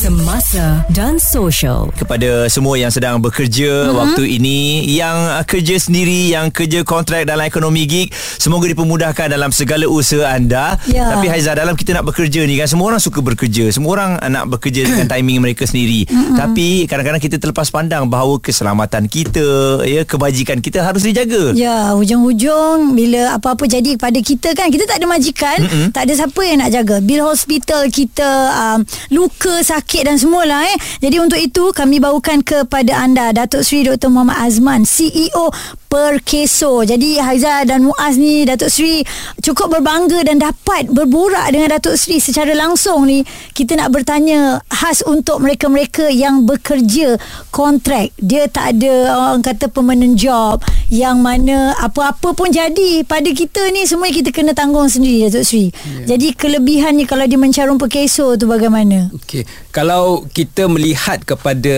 Semasa dan Social. kepada semua yang sedang bekerja uh-huh. waktu ini yang uh, kerja sendiri yang kerja kontrak dalam ekonomi gig semoga dipermudahkan dalam segala usaha anda Ya. tapi Haizah dalam kita nak bekerja ni kan semua orang suka bekerja semua orang uh, nak bekerja dengan timing mereka sendiri uh-huh. tapi kadang-kadang kita terlepas pandang bahawa keselamatan kita ya kebajikan kita harus dijaga Ya, hujung-hujung bila apa-apa jadi kepada kita kan, kita tak ada majikan, Mm-mm. tak ada siapa yang nak jaga. Bil hospital kita, um, luka, sakit dan semualah eh. Jadi untuk itu kami bawakan kepada anda Datuk Seri Dr. Muhammad Azman, CEO Perkeso. Jadi Haiza dan Muaz ni Datuk Seri cukup berbangga dan dapat berborak dengan Datuk Seri secara langsung ni. Kita nak bertanya khas untuk mereka-mereka yang bekerja kontrak. Dia tak ada orang kata permanent job yang mana apa-apa pun jadi pada kita ni semua kita kena tanggung sendiri Datuk Seri. Yeah. Jadi kelebihannya kalau dia mencarum Perkeso tu bagaimana? Okey, kalau kita melihat kepada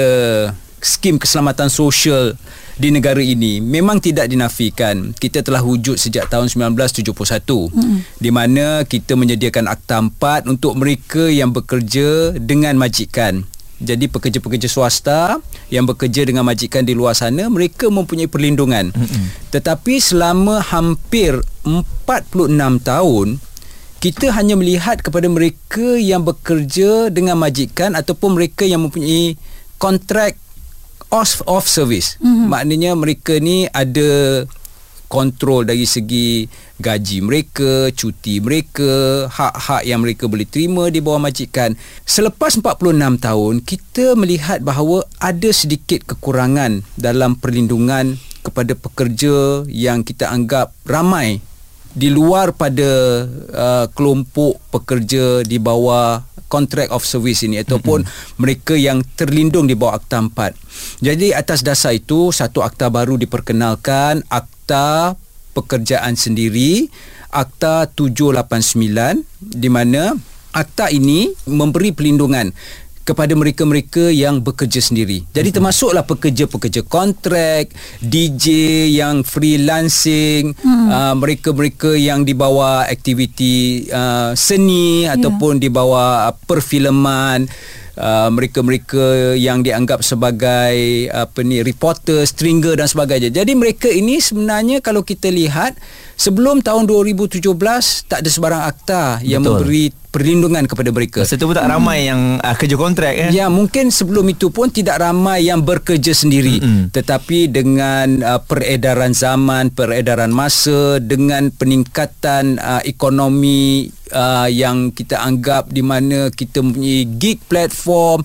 skim keselamatan sosial di negara ini memang tidak dinafikan kita telah wujud sejak tahun 1971 mm. di mana kita menyediakan akta 4 untuk mereka yang bekerja dengan majikan jadi pekerja-pekerja swasta yang bekerja dengan majikan di luar sana mereka mempunyai perlindungan mm-hmm. tetapi selama hampir 46 tahun kita hanya melihat kepada mereka yang bekerja dengan majikan ataupun mereka yang mempunyai kontrak off off service. Mm-hmm. Maknanya mereka ni ada kontrol dari segi gaji mereka, cuti mereka, hak-hak yang mereka boleh terima di bawah majikan. Selepas 46 tahun, kita melihat bahawa ada sedikit kekurangan dalam perlindungan kepada pekerja yang kita anggap ramai di luar pada uh, kelompok pekerja di bawah contract of service ini ataupun mm-hmm. mereka yang terlindung di bawah Akta 4. Jadi atas dasar itu satu akta baru diperkenalkan, Akta Pekerjaan Sendiri, Akta 789 di mana akta ini memberi perlindungan kepada mereka-mereka yang bekerja sendiri. Jadi mm-hmm. termasuklah pekerja-pekerja kontrak, DJ yang freelancing, mm. uh, mereka-mereka yang di bawah aktiviti uh, seni yeah. ataupun di bawah uh, perfilman Uh, mereka-mereka yang dianggap sebagai apa ni reporter, stringer dan sebagainya. Jadi mereka ini sebenarnya kalau kita lihat sebelum tahun 2017 tak ada sebarang akta yang Betul. memberi perlindungan kepada mereka. Masa tu pun tak ramai hmm. yang uh, kerja kontrak eh. Ya, mungkin sebelum itu pun tidak ramai yang bekerja sendiri. Mm-mm. Tetapi dengan uh, peredaran zaman, peredaran masa, dengan peningkatan uh, ekonomi uh, yang kita anggap di mana kita mempunyai gig platform,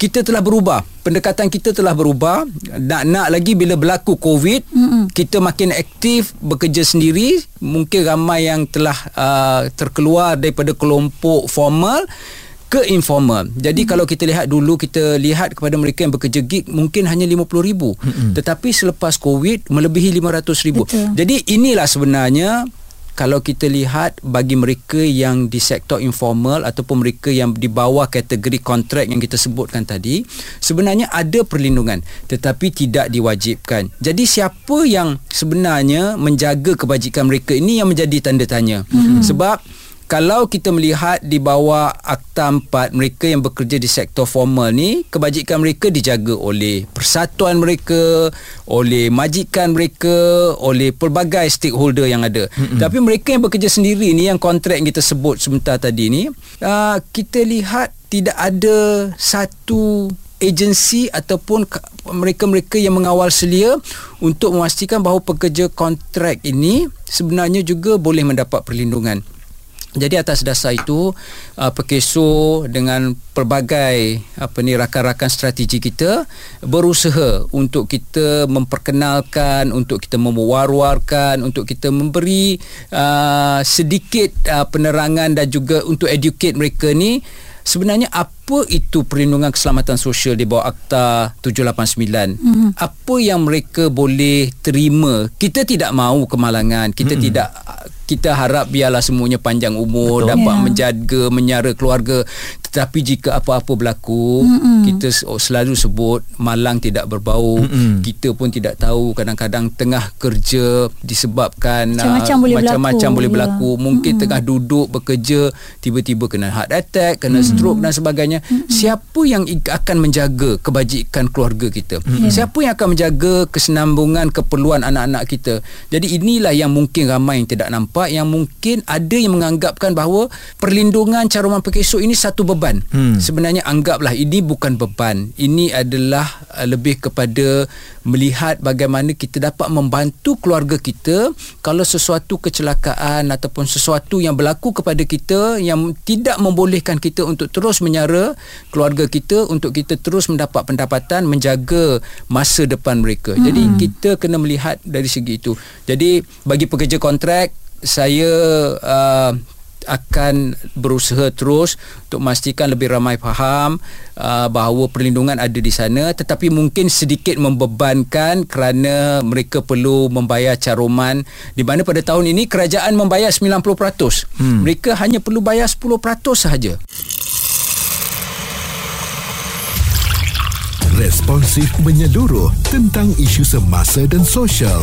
kita telah berubah. Pendekatan kita telah berubah. Nak-nak lagi bila berlaku COVID, Mm-mm. kita makin aktif bekerja sendiri. Mungkin ramai yang telah uh, terkeluar daripada kelompok formal ke informal. Jadi hmm. kalau kita lihat dulu kita lihat kepada mereka yang bekerja gig mungkin hanya 50,000. Hmm. Tetapi selepas COVID melebihi 500,000. Betul. Jadi inilah sebenarnya kalau kita lihat bagi mereka yang di sektor informal ataupun mereka yang di bawah kategori kontrak yang kita sebutkan tadi sebenarnya ada perlindungan tetapi tidak diwajibkan. Jadi siapa yang sebenarnya menjaga kebajikan mereka ini yang menjadi tanda tanya. Hmm. Sebab kalau kita melihat di bawah Akta 4 mereka yang bekerja di sektor formal ni kebajikan mereka dijaga oleh persatuan mereka oleh majikan mereka oleh pelbagai stakeholder yang ada mm-hmm. tapi mereka yang bekerja sendiri ni yang kontrak yang kita sebut sebentar tadi ni uh, kita lihat tidak ada satu agensi ataupun mereka-mereka yang mengawal selia untuk memastikan bahawa pekerja kontrak ini sebenarnya juga boleh mendapat perlindungan jadi atas dasar itu uh, Perkeso dengan pelbagai apa ni rakan-rakan strategi kita berusaha untuk kita memperkenalkan, untuk kita memwar-warkan, untuk kita memberi uh, sedikit uh, penerangan dan juga untuk educate mereka ni sebenarnya apa itu perlindungan keselamatan sosial di bawah Akta 789? Mm-hmm. Apa yang mereka boleh terima? Kita tidak mahu kemalangan. Kita mm-hmm. tidak kita harap biarlah semuanya panjang umur, Betul. dapat yeah. menjaga, menyara keluarga. tetapi jika apa-apa berlaku Mm-mm. kita selalu sebut malang tidak berbau Mm-mm. kita pun tidak tahu kadang-kadang tengah kerja disebabkan macam-macam uh, boleh macam-macam berlaku, boleh berlaku. Ya. mungkin Mm-mm. tengah duduk bekerja tiba-tiba kena heart attack kena Mm-mm. stroke dan sebagainya Mm-mm. siapa yang akan menjaga kebajikan keluarga kita Mm-mm. siapa yang akan menjaga kesenambungan keperluan anak-anak kita jadi inilah yang mungkin ramai yang tidak nampak yang mungkin ada yang menganggapkan bahawa perlindungan caruman pekesok ini satu beban. Hmm. Sebenarnya anggaplah ini bukan beban. Ini adalah uh, lebih kepada melihat bagaimana kita dapat membantu keluarga kita kalau sesuatu kecelakaan ataupun sesuatu yang berlaku kepada kita yang tidak membolehkan kita untuk terus menyara keluarga kita untuk kita terus mendapat pendapatan menjaga masa depan mereka. Hmm. Jadi kita kena melihat dari segi itu. Jadi bagi pekerja kontrak saya uh, akan berusaha terus untuk memastikan lebih ramai faham uh, bahawa perlindungan ada di sana tetapi mungkin sedikit membebankan kerana mereka perlu membayar caruman di mana pada tahun ini kerajaan membayar 90%. Hmm. Mereka hanya perlu bayar 10% sahaja. Responsif menyeluruh tentang isu semasa dan sosial.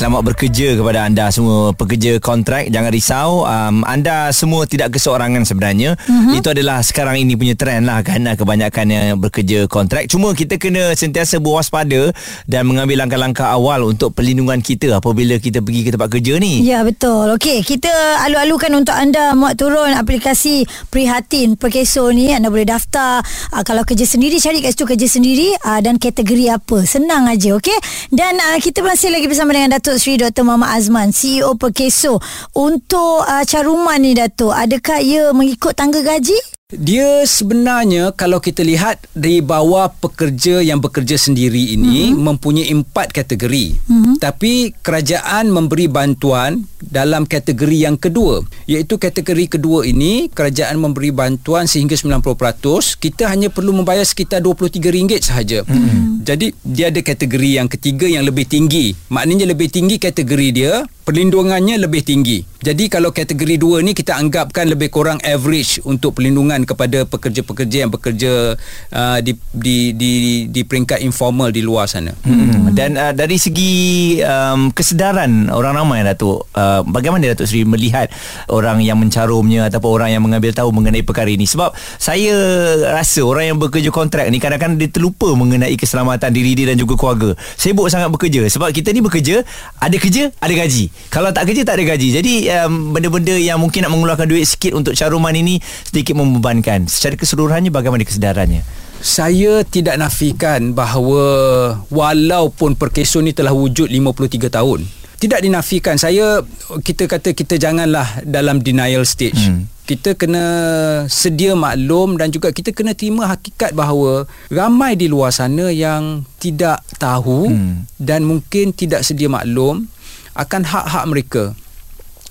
Selamat bekerja kepada anda semua pekerja kontrak. Jangan risau. Um, anda semua tidak keseorangan sebenarnya. Uh-huh. Itu adalah sekarang ini punya trend lah kan. Kebanyakan yang bekerja kontrak. Cuma kita kena sentiasa berwaspada dan mengambil langkah-langkah awal untuk perlindungan kita apabila kita pergi ke tempat kerja ni. Ya betul. Okey, kita alu-alukan untuk anda muat turun aplikasi Prihatin Perkeso ni. Anda boleh daftar. Uh, kalau kerja sendiri, cari kat situ kerja sendiri uh, dan kategori apa. Senang aja, okey? Dan uh, kita masih lagi bersama dengan Datuk Datuk Seri Dr. Mama Azman CEO Perkeso untuk uh, caruman ni Datuk adakah ia mengikut tangga gaji dia sebenarnya kalau kita lihat di bawah pekerja yang bekerja sendiri ini mm-hmm. mempunyai empat kategori. Mm-hmm. Tapi kerajaan memberi bantuan dalam kategori yang kedua. Iaitu kategori kedua ini kerajaan memberi bantuan sehingga 90%. Kita hanya perlu membayar sekitar RM23 sahaja. Mm-hmm. Jadi dia ada kategori yang ketiga yang lebih tinggi. Maknanya lebih tinggi kategori dia, perlindungannya lebih tinggi. Jadi kalau kategori dua ni kita anggapkan lebih kurang average untuk perlindungan kepada pekerja-pekerja yang bekerja uh, di, di di di peringkat informal di luar sana. Hmm. Dan uh, dari segi um, kesedaran orang ramai Datuk, uh, bagaimana Datuk Seri melihat orang yang mencarumnya ataupun orang yang mengambil tahu mengenai perkara ini? Sebab saya rasa orang yang bekerja kontrak ni kadang-kadang dia terlupa mengenai keselamatan diri dia dan juga keluarga. Sibuk sangat bekerja sebab kita ni bekerja, ada kerja, ada gaji. Kalau tak kerja tak ada gaji. Jadi um, benda-benda yang mungkin nak mengeluarkan duit sikit untuk caruman ini sedikit membebankan. Secara keseluruhannya bagaimana kesedarannya? Saya tidak nafikan bahawa walaupun perkeso ni telah wujud 53 tahun. Tidak dinafikan. Saya kita kata kita janganlah dalam denial stage. Hmm. Kita kena sedia maklum dan juga kita kena terima hakikat bahawa ramai di luar sana yang tidak tahu hmm. dan mungkin tidak sedia maklum akan hak-hak mereka.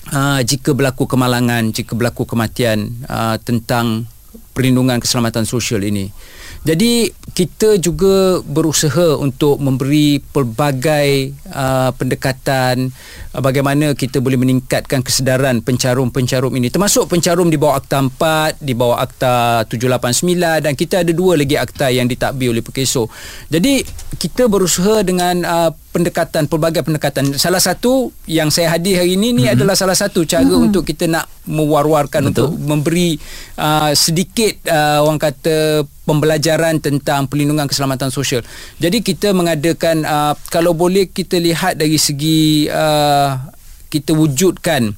Uh, jika berlaku kemalangan, jika berlaku kematian uh, tentang perlindungan keselamatan sosial ini. Jadi kita juga berusaha untuk memberi pelbagai uh, pendekatan uh, bagaimana kita boleh meningkatkan kesedaran pencarum-pencarum ini termasuk pencarum di bawah Akta 4, di bawah Akta 789 dan kita ada dua lagi akta yang ditakbir oleh Perkeso. Jadi kita berusaha dengan uh, pendekatan pelbagai pendekatan salah satu yang saya hadir hari ini ni mm-hmm. adalah salah satu cara mm-hmm. untuk kita nak mewar-warkan untuk memberi uh, sedikit uh, orang kata pembelajaran tentang perlindungan keselamatan sosial. Jadi kita mengadakan uh, kalau boleh kita lihat dari segi uh, kita wujudkan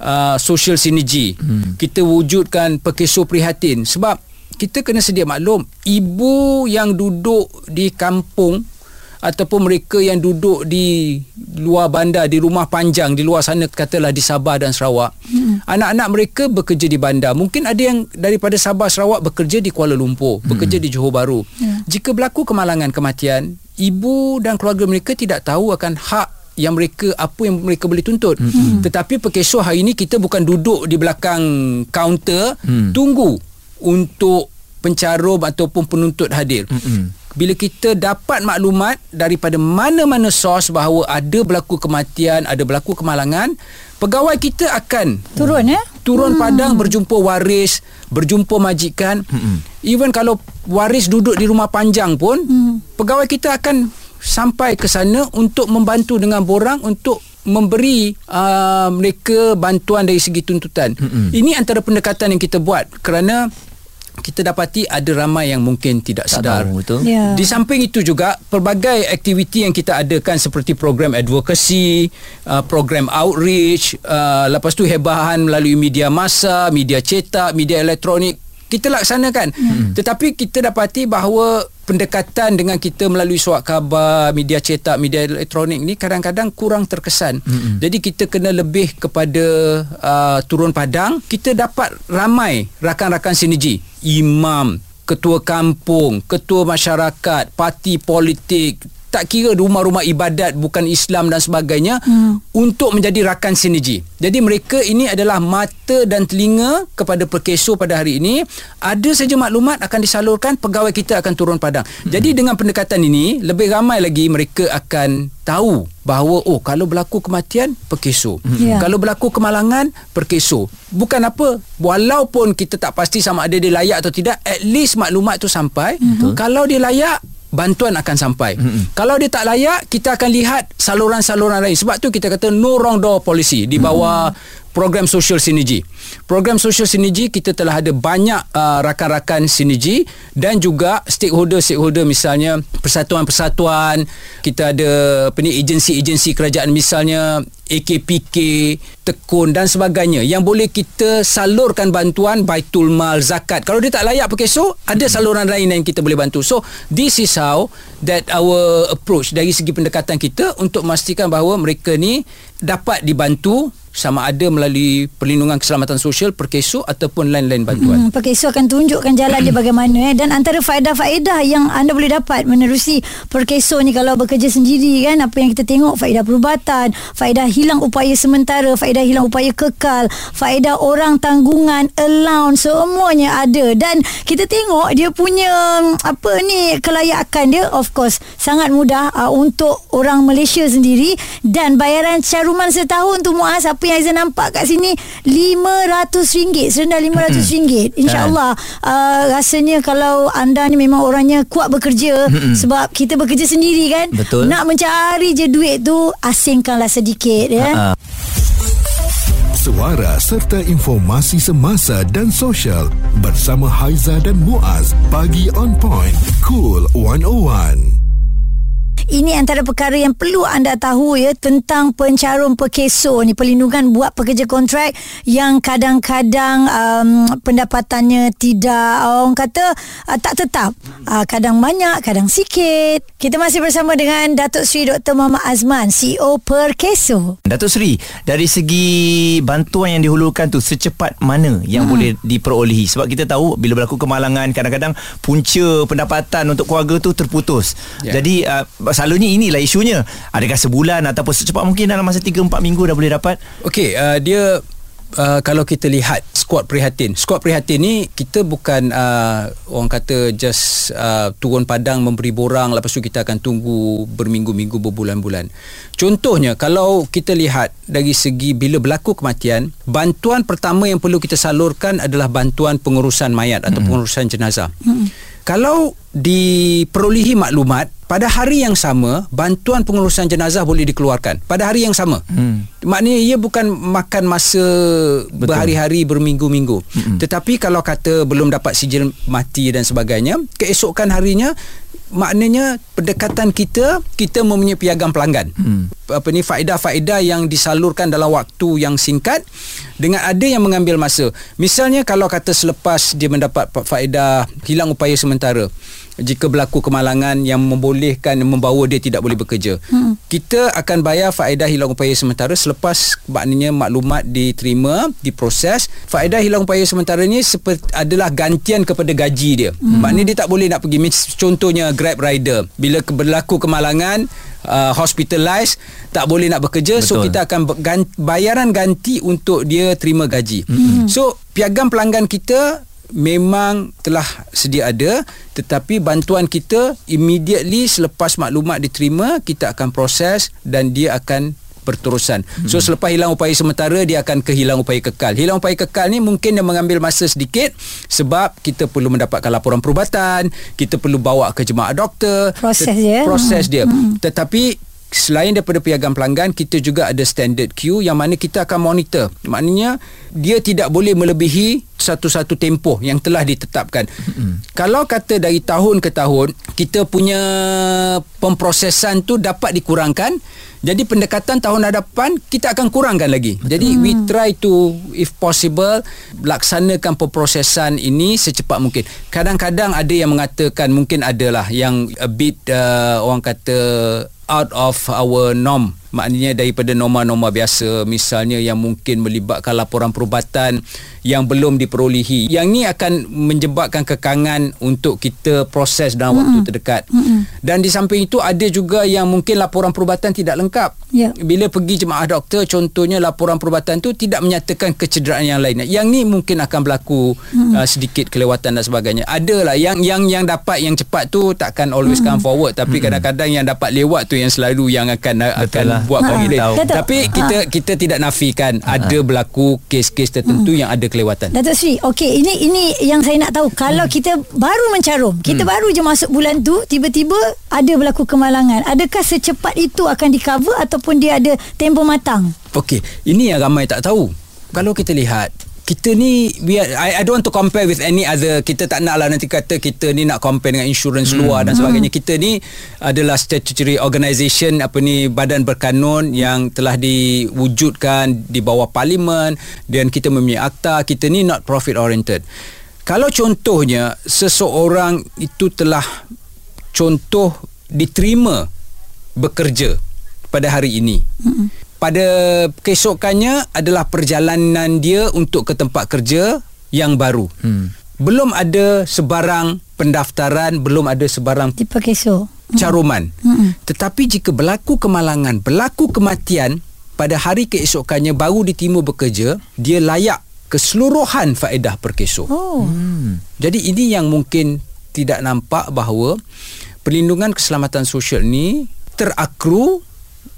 uh, social synergy. Hmm. Kita wujudkan perkeso prihatin sebab kita kena sedia maklum ibu yang duduk di kampung ataupun mereka yang duduk di luar bandar di rumah panjang di luar sana katalah di Sabah dan Sarawak hmm. anak-anak mereka bekerja di bandar mungkin ada yang daripada Sabah Sarawak bekerja di Kuala Lumpur hmm. bekerja di Johor Bahru hmm. jika berlaku kemalangan kematian ibu dan keluarga mereka tidak tahu akan hak yang mereka apa yang mereka boleh tuntut hmm. tetapi perkeso hari ini kita bukan duduk di belakang kaunter hmm. tunggu untuk pencarum ataupun penuntut hadir hmm bila kita dapat maklumat daripada mana-mana sos bahawa ada berlaku kematian, ada berlaku kemalangan, pegawai kita akan Turun ya? turun hmm. padang berjumpa waris, berjumpa majikan. Hmm. Even kalau waris duduk di rumah panjang pun, hmm. pegawai kita akan sampai ke sana untuk membantu dengan borang untuk memberi uh, mereka bantuan dari segi tuntutan. Mm-hmm. Ini antara pendekatan yang kita buat kerana kita dapati ada ramai yang mungkin tidak sedar. tahu, betul. Ya. Di samping itu juga pelbagai aktiviti yang kita adakan seperti program advocacy, uh, program outreach, uh, lepas tu hebahan melalui media massa, media cetak, media elektronik kita laksanakan. Hmm. Tetapi kita dapati bahawa pendekatan dengan kita melalui surat khabar, media cetak, media elektronik ni kadang-kadang kurang terkesan. Hmm. Jadi kita kena lebih kepada uh, turun padang, kita dapat ramai rakan-rakan sinergi, imam, ketua kampung, ketua masyarakat, parti politik, tak kira rumah-rumah ibadat bukan Islam dan sebagainya hmm. untuk menjadi rakan sinergi. Jadi mereka ini adalah mata dan telinga kepada perkeso pada hari ini. Ada saja maklumat akan disalurkan, pegawai kita akan turun padang. Hmm. Jadi dengan pendekatan ini, lebih ramai lagi mereka akan tahu bahawa oh kalau berlaku kematian perkeso. Hmm. Ya. Kalau berlaku kemalangan perkeso. Bukan apa, walaupun kita tak pasti sama ada dia layak atau tidak, at least maklumat tu sampai. Hmm. Kalau dia layak bantuan akan sampai. Mm-hmm. Kalau dia tak layak, kita akan lihat saluran-saluran lain. Sebab tu kita kata no wrong door policy di bawah mm-hmm. Program social synergy. Program social synergy kita telah ada banyak uh, rakan-rakan sinergi dan juga stakeholder-stakeholder misalnya persatuan-persatuan, kita ada apa ni agensi-agensi kerajaan misalnya AKPK, Tekun dan sebagainya yang boleh kita salurkan bantuan Baitul Mal, Zakat. Kalau dia tak layak pakai so, ada saluran lain yang kita boleh bantu. So, this is how that our approach dari segi pendekatan kita untuk memastikan bahawa mereka ni dapat dibantu sama ada melalui perlindungan keselamatan sosial perkeso ataupun lain-lain bantuan. Hmm, perkeso akan tunjukkan jalan dia bagaimana eh. Dan antara faedah-faedah yang anda boleh dapat menerusi perkeso ni kalau bekerja sendiri kan apa yang kita tengok faedah perubatan, faedah hilang upaya sementara, faedah hilang upaya kekal, faedah orang tanggungan, allowance semuanya ada. Dan kita tengok dia punya apa ni kelayakan dia of course sangat mudah uh, untuk orang Malaysia sendiri. Dan bayaran caruman setahun tu Muaz apa yang Aizan nampak kat sini RM500 serendah RM500 insyaallah uh, rasanya kalau anda ni memang orangnya kuat bekerja sebab kita bekerja sendiri kan Betul. nak mencari je duit tu asingkanlah sedikit ya Ah, Suara serta informasi semasa dan sosial bersama Haiza dan Muaz. Pagi on point. Cool 101. Ini antara perkara yang perlu anda tahu ya tentang pencarum perkeso ni perlindungan buat pekerja kontrak yang kadang-kadang um, pendapatannya tidak orang kata uh, tak tetap. Uh, kadang banyak, kadang sikit. Kita masih bersama dengan Datuk Seri Dr. Muhammad Azman, CEO Perkeso. Datuk Seri, dari segi bantuan yang dihulurkan tu secepat mana yang hmm. boleh diperolehi? Sebab kita tahu bila berlaku kemalangan kadang-kadang punca pendapatan untuk keluarga tu terputus. Ya. Jadi uh, selalunya inilah isunya. Adakah sebulan ataupun secepat mungkin dalam masa 3 4 minggu dah boleh dapat? Okey, uh, dia uh, kalau kita lihat skuad prihatin. Skuad prihatin ni kita bukan uh, orang kata just uh, turun padang memberi borang lepas tu kita akan tunggu berminggu-minggu berbulan-bulan. Contohnya kalau kita lihat dari segi bila berlaku kematian, bantuan pertama yang perlu kita salurkan adalah bantuan pengurusan mayat atau pengurusan jenazah. Kalau diperolehi maklumat pada hari yang sama bantuan pengurusan jenazah boleh dikeluarkan pada hari yang sama. Hmm. Maknanya ia bukan makan masa Betul. berhari-hari berminggu-minggu. Hmm. Tetapi kalau kata belum dapat sijil mati dan sebagainya, keesokan harinya maknanya pendekatan kita kita mempunyai piagam pelanggan. Hmm. Apa ni faedah-faedah yang disalurkan dalam waktu yang singkat dengan ada yang mengambil masa. Misalnya kalau kata selepas dia mendapat faedah hilang upaya sementara jika berlaku kemalangan yang membolehkan membawa dia tidak boleh bekerja. Hmm. Kita akan bayar faedah hilang upaya sementara selepas maknanya maklumat diterima, diproses. Faedah hilang upaya sementara ni seperti adalah gantian kepada gaji dia. Hmm. Maknanya dia tak boleh nak pergi Mis- contohnya Grab rider bila ke- berlaku kemalangan uh, hospitalized tak boleh nak bekerja Betul. so kita akan gan- bayaran ganti untuk dia terima gaji. Hmm. So piagam pelanggan kita memang telah sedia ada tetapi bantuan kita immediately selepas maklumat diterima kita akan proses dan dia akan berterusan. Hmm. So selepas hilang upaya sementara dia akan kehilang upaya kekal. Hilang upaya kekal ni mungkin dia mengambil masa sedikit sebab kita perlu mendapatkan laporan perubatan, kita perlu bawa ke jemaah doktor, Proses dia. Proses Hmm. dia. Tetapi selain daripada piagam pelanggan kita juga ada standard queue yang mana kita akan monitor. Maknanya dia tidak boleh melebihi satu-satu tempoh yang telah ditetapkan. Kalau kata dari tahun ke tahun kita punya pemprosesan tu dapat dikurangkan jadi pendekatan tahun hadapan kita akan kurangkan lagi. Jadi we try to if possible laksanakan pemprosesan ini secepat mungkin. Kadang-kadang ada yang mengatakan mungkin adalah yang a bit uh, orang kata out of our norm. Maknanya daripada norma-norma biasa. Misalnya yang mungkin melibatkan laporan perubatan yang belum diperolehi yang ni akan menyebabkan kekangan untuk kita proses dalam mm-hmm. waktu terdekat mm-hmm. dan di samping itu ada juga yang mungkin laporan perubatan tidak lengkap Ya. bila pergi jemaah doktor contohnya laporan perubatan tu tidak menyatakan kecederaan yang lain yang ni mungkin akan berlaku mm-hmm. uh, sedikit kelewatan dan sebagainya adalah yang yang yang dapat yang cepat tu takkan always mm-hmm. come forward tapi mm-hmm. kadang-kadang yang dapat lewat tu yang selalu yang akan akan lah. buat Ha, tahu. Datuk. tapi kita kita tidak nafikan ada berlaku kes-kes tertentu yang ada kelewatan Datuk Sri, okey ini ini yang saya nak tahu. Kalau Hmm. kita baru mencarum, kita baru je masuk bulan tu, tiba-tiba ada berlaku kemalangan. Adakah secepat itu akan di cover ataupun dia ada tempoh matang? Okey, ini yang ramai tak tahu. Kalau kita lihat kita ni we are, I, I don't want to compare with any other kita tak nak lah nanti kata kita ni nak compare dengan insurans hmm. luar dan sebagainya. Kita ni adalah statutory organisation apa ni badan berkanun yang telah diwujudkan di bawah parlimen dan kita mempunyai akta. Kita ni not profit oriented. Kalau contohnya seseorang itu telah contoh diterima bekerja pada hari ini. Hmm pada keesokannya adalah perjalanan dia untuk ke tempat kerja yang baru. Hmm. Belum ada sebarang pendaftaran, belum ada sebarang Tipe keso. caruman. Hmm. Tetapi jika berlaku kemalangan, berlaku kematian pada hari keesokannya baru diterima bekerja, dia layak keseluruhan faedah perkeso. Oh. Hmm. Jadi ini yang mungkin tidak nampak bahawa perlindungan keselamatan sosial ni terakru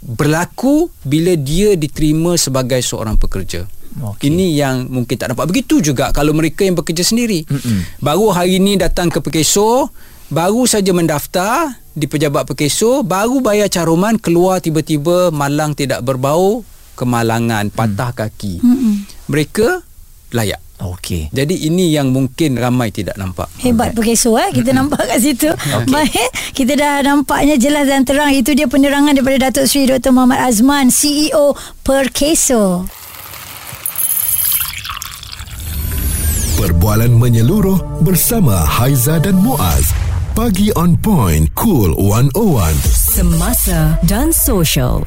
berlaku bila dia diterima sebagai seorang pekerja. Okey. Ini yang mungkin tak nampak. Begitu juga kalau mereka yang bekerja sendiri. Mm-mm. Baru hari ini datang ke Pekeso, baru saja mendaftar di pejabat Pekeso, baru bayar caruman, keluar tiba-tiba malang tidak berbau, kemalangan, patah kaki. Mm-mm. Mereka layak. Okey. Jadi ini yang mungkin ramai tidak nampak. Hebat Perkeso eh Kita nampak kat situ okay. Baik Kita dah nampaknya jelas dan terang Itu dia penerangan daripada Datuk Seri Dr. Muhammad Azman CEO Perkeso Perbualan menyeluruh bersama Haiza dan Muaz. Pagi on point, cool 101. Semasa dan social.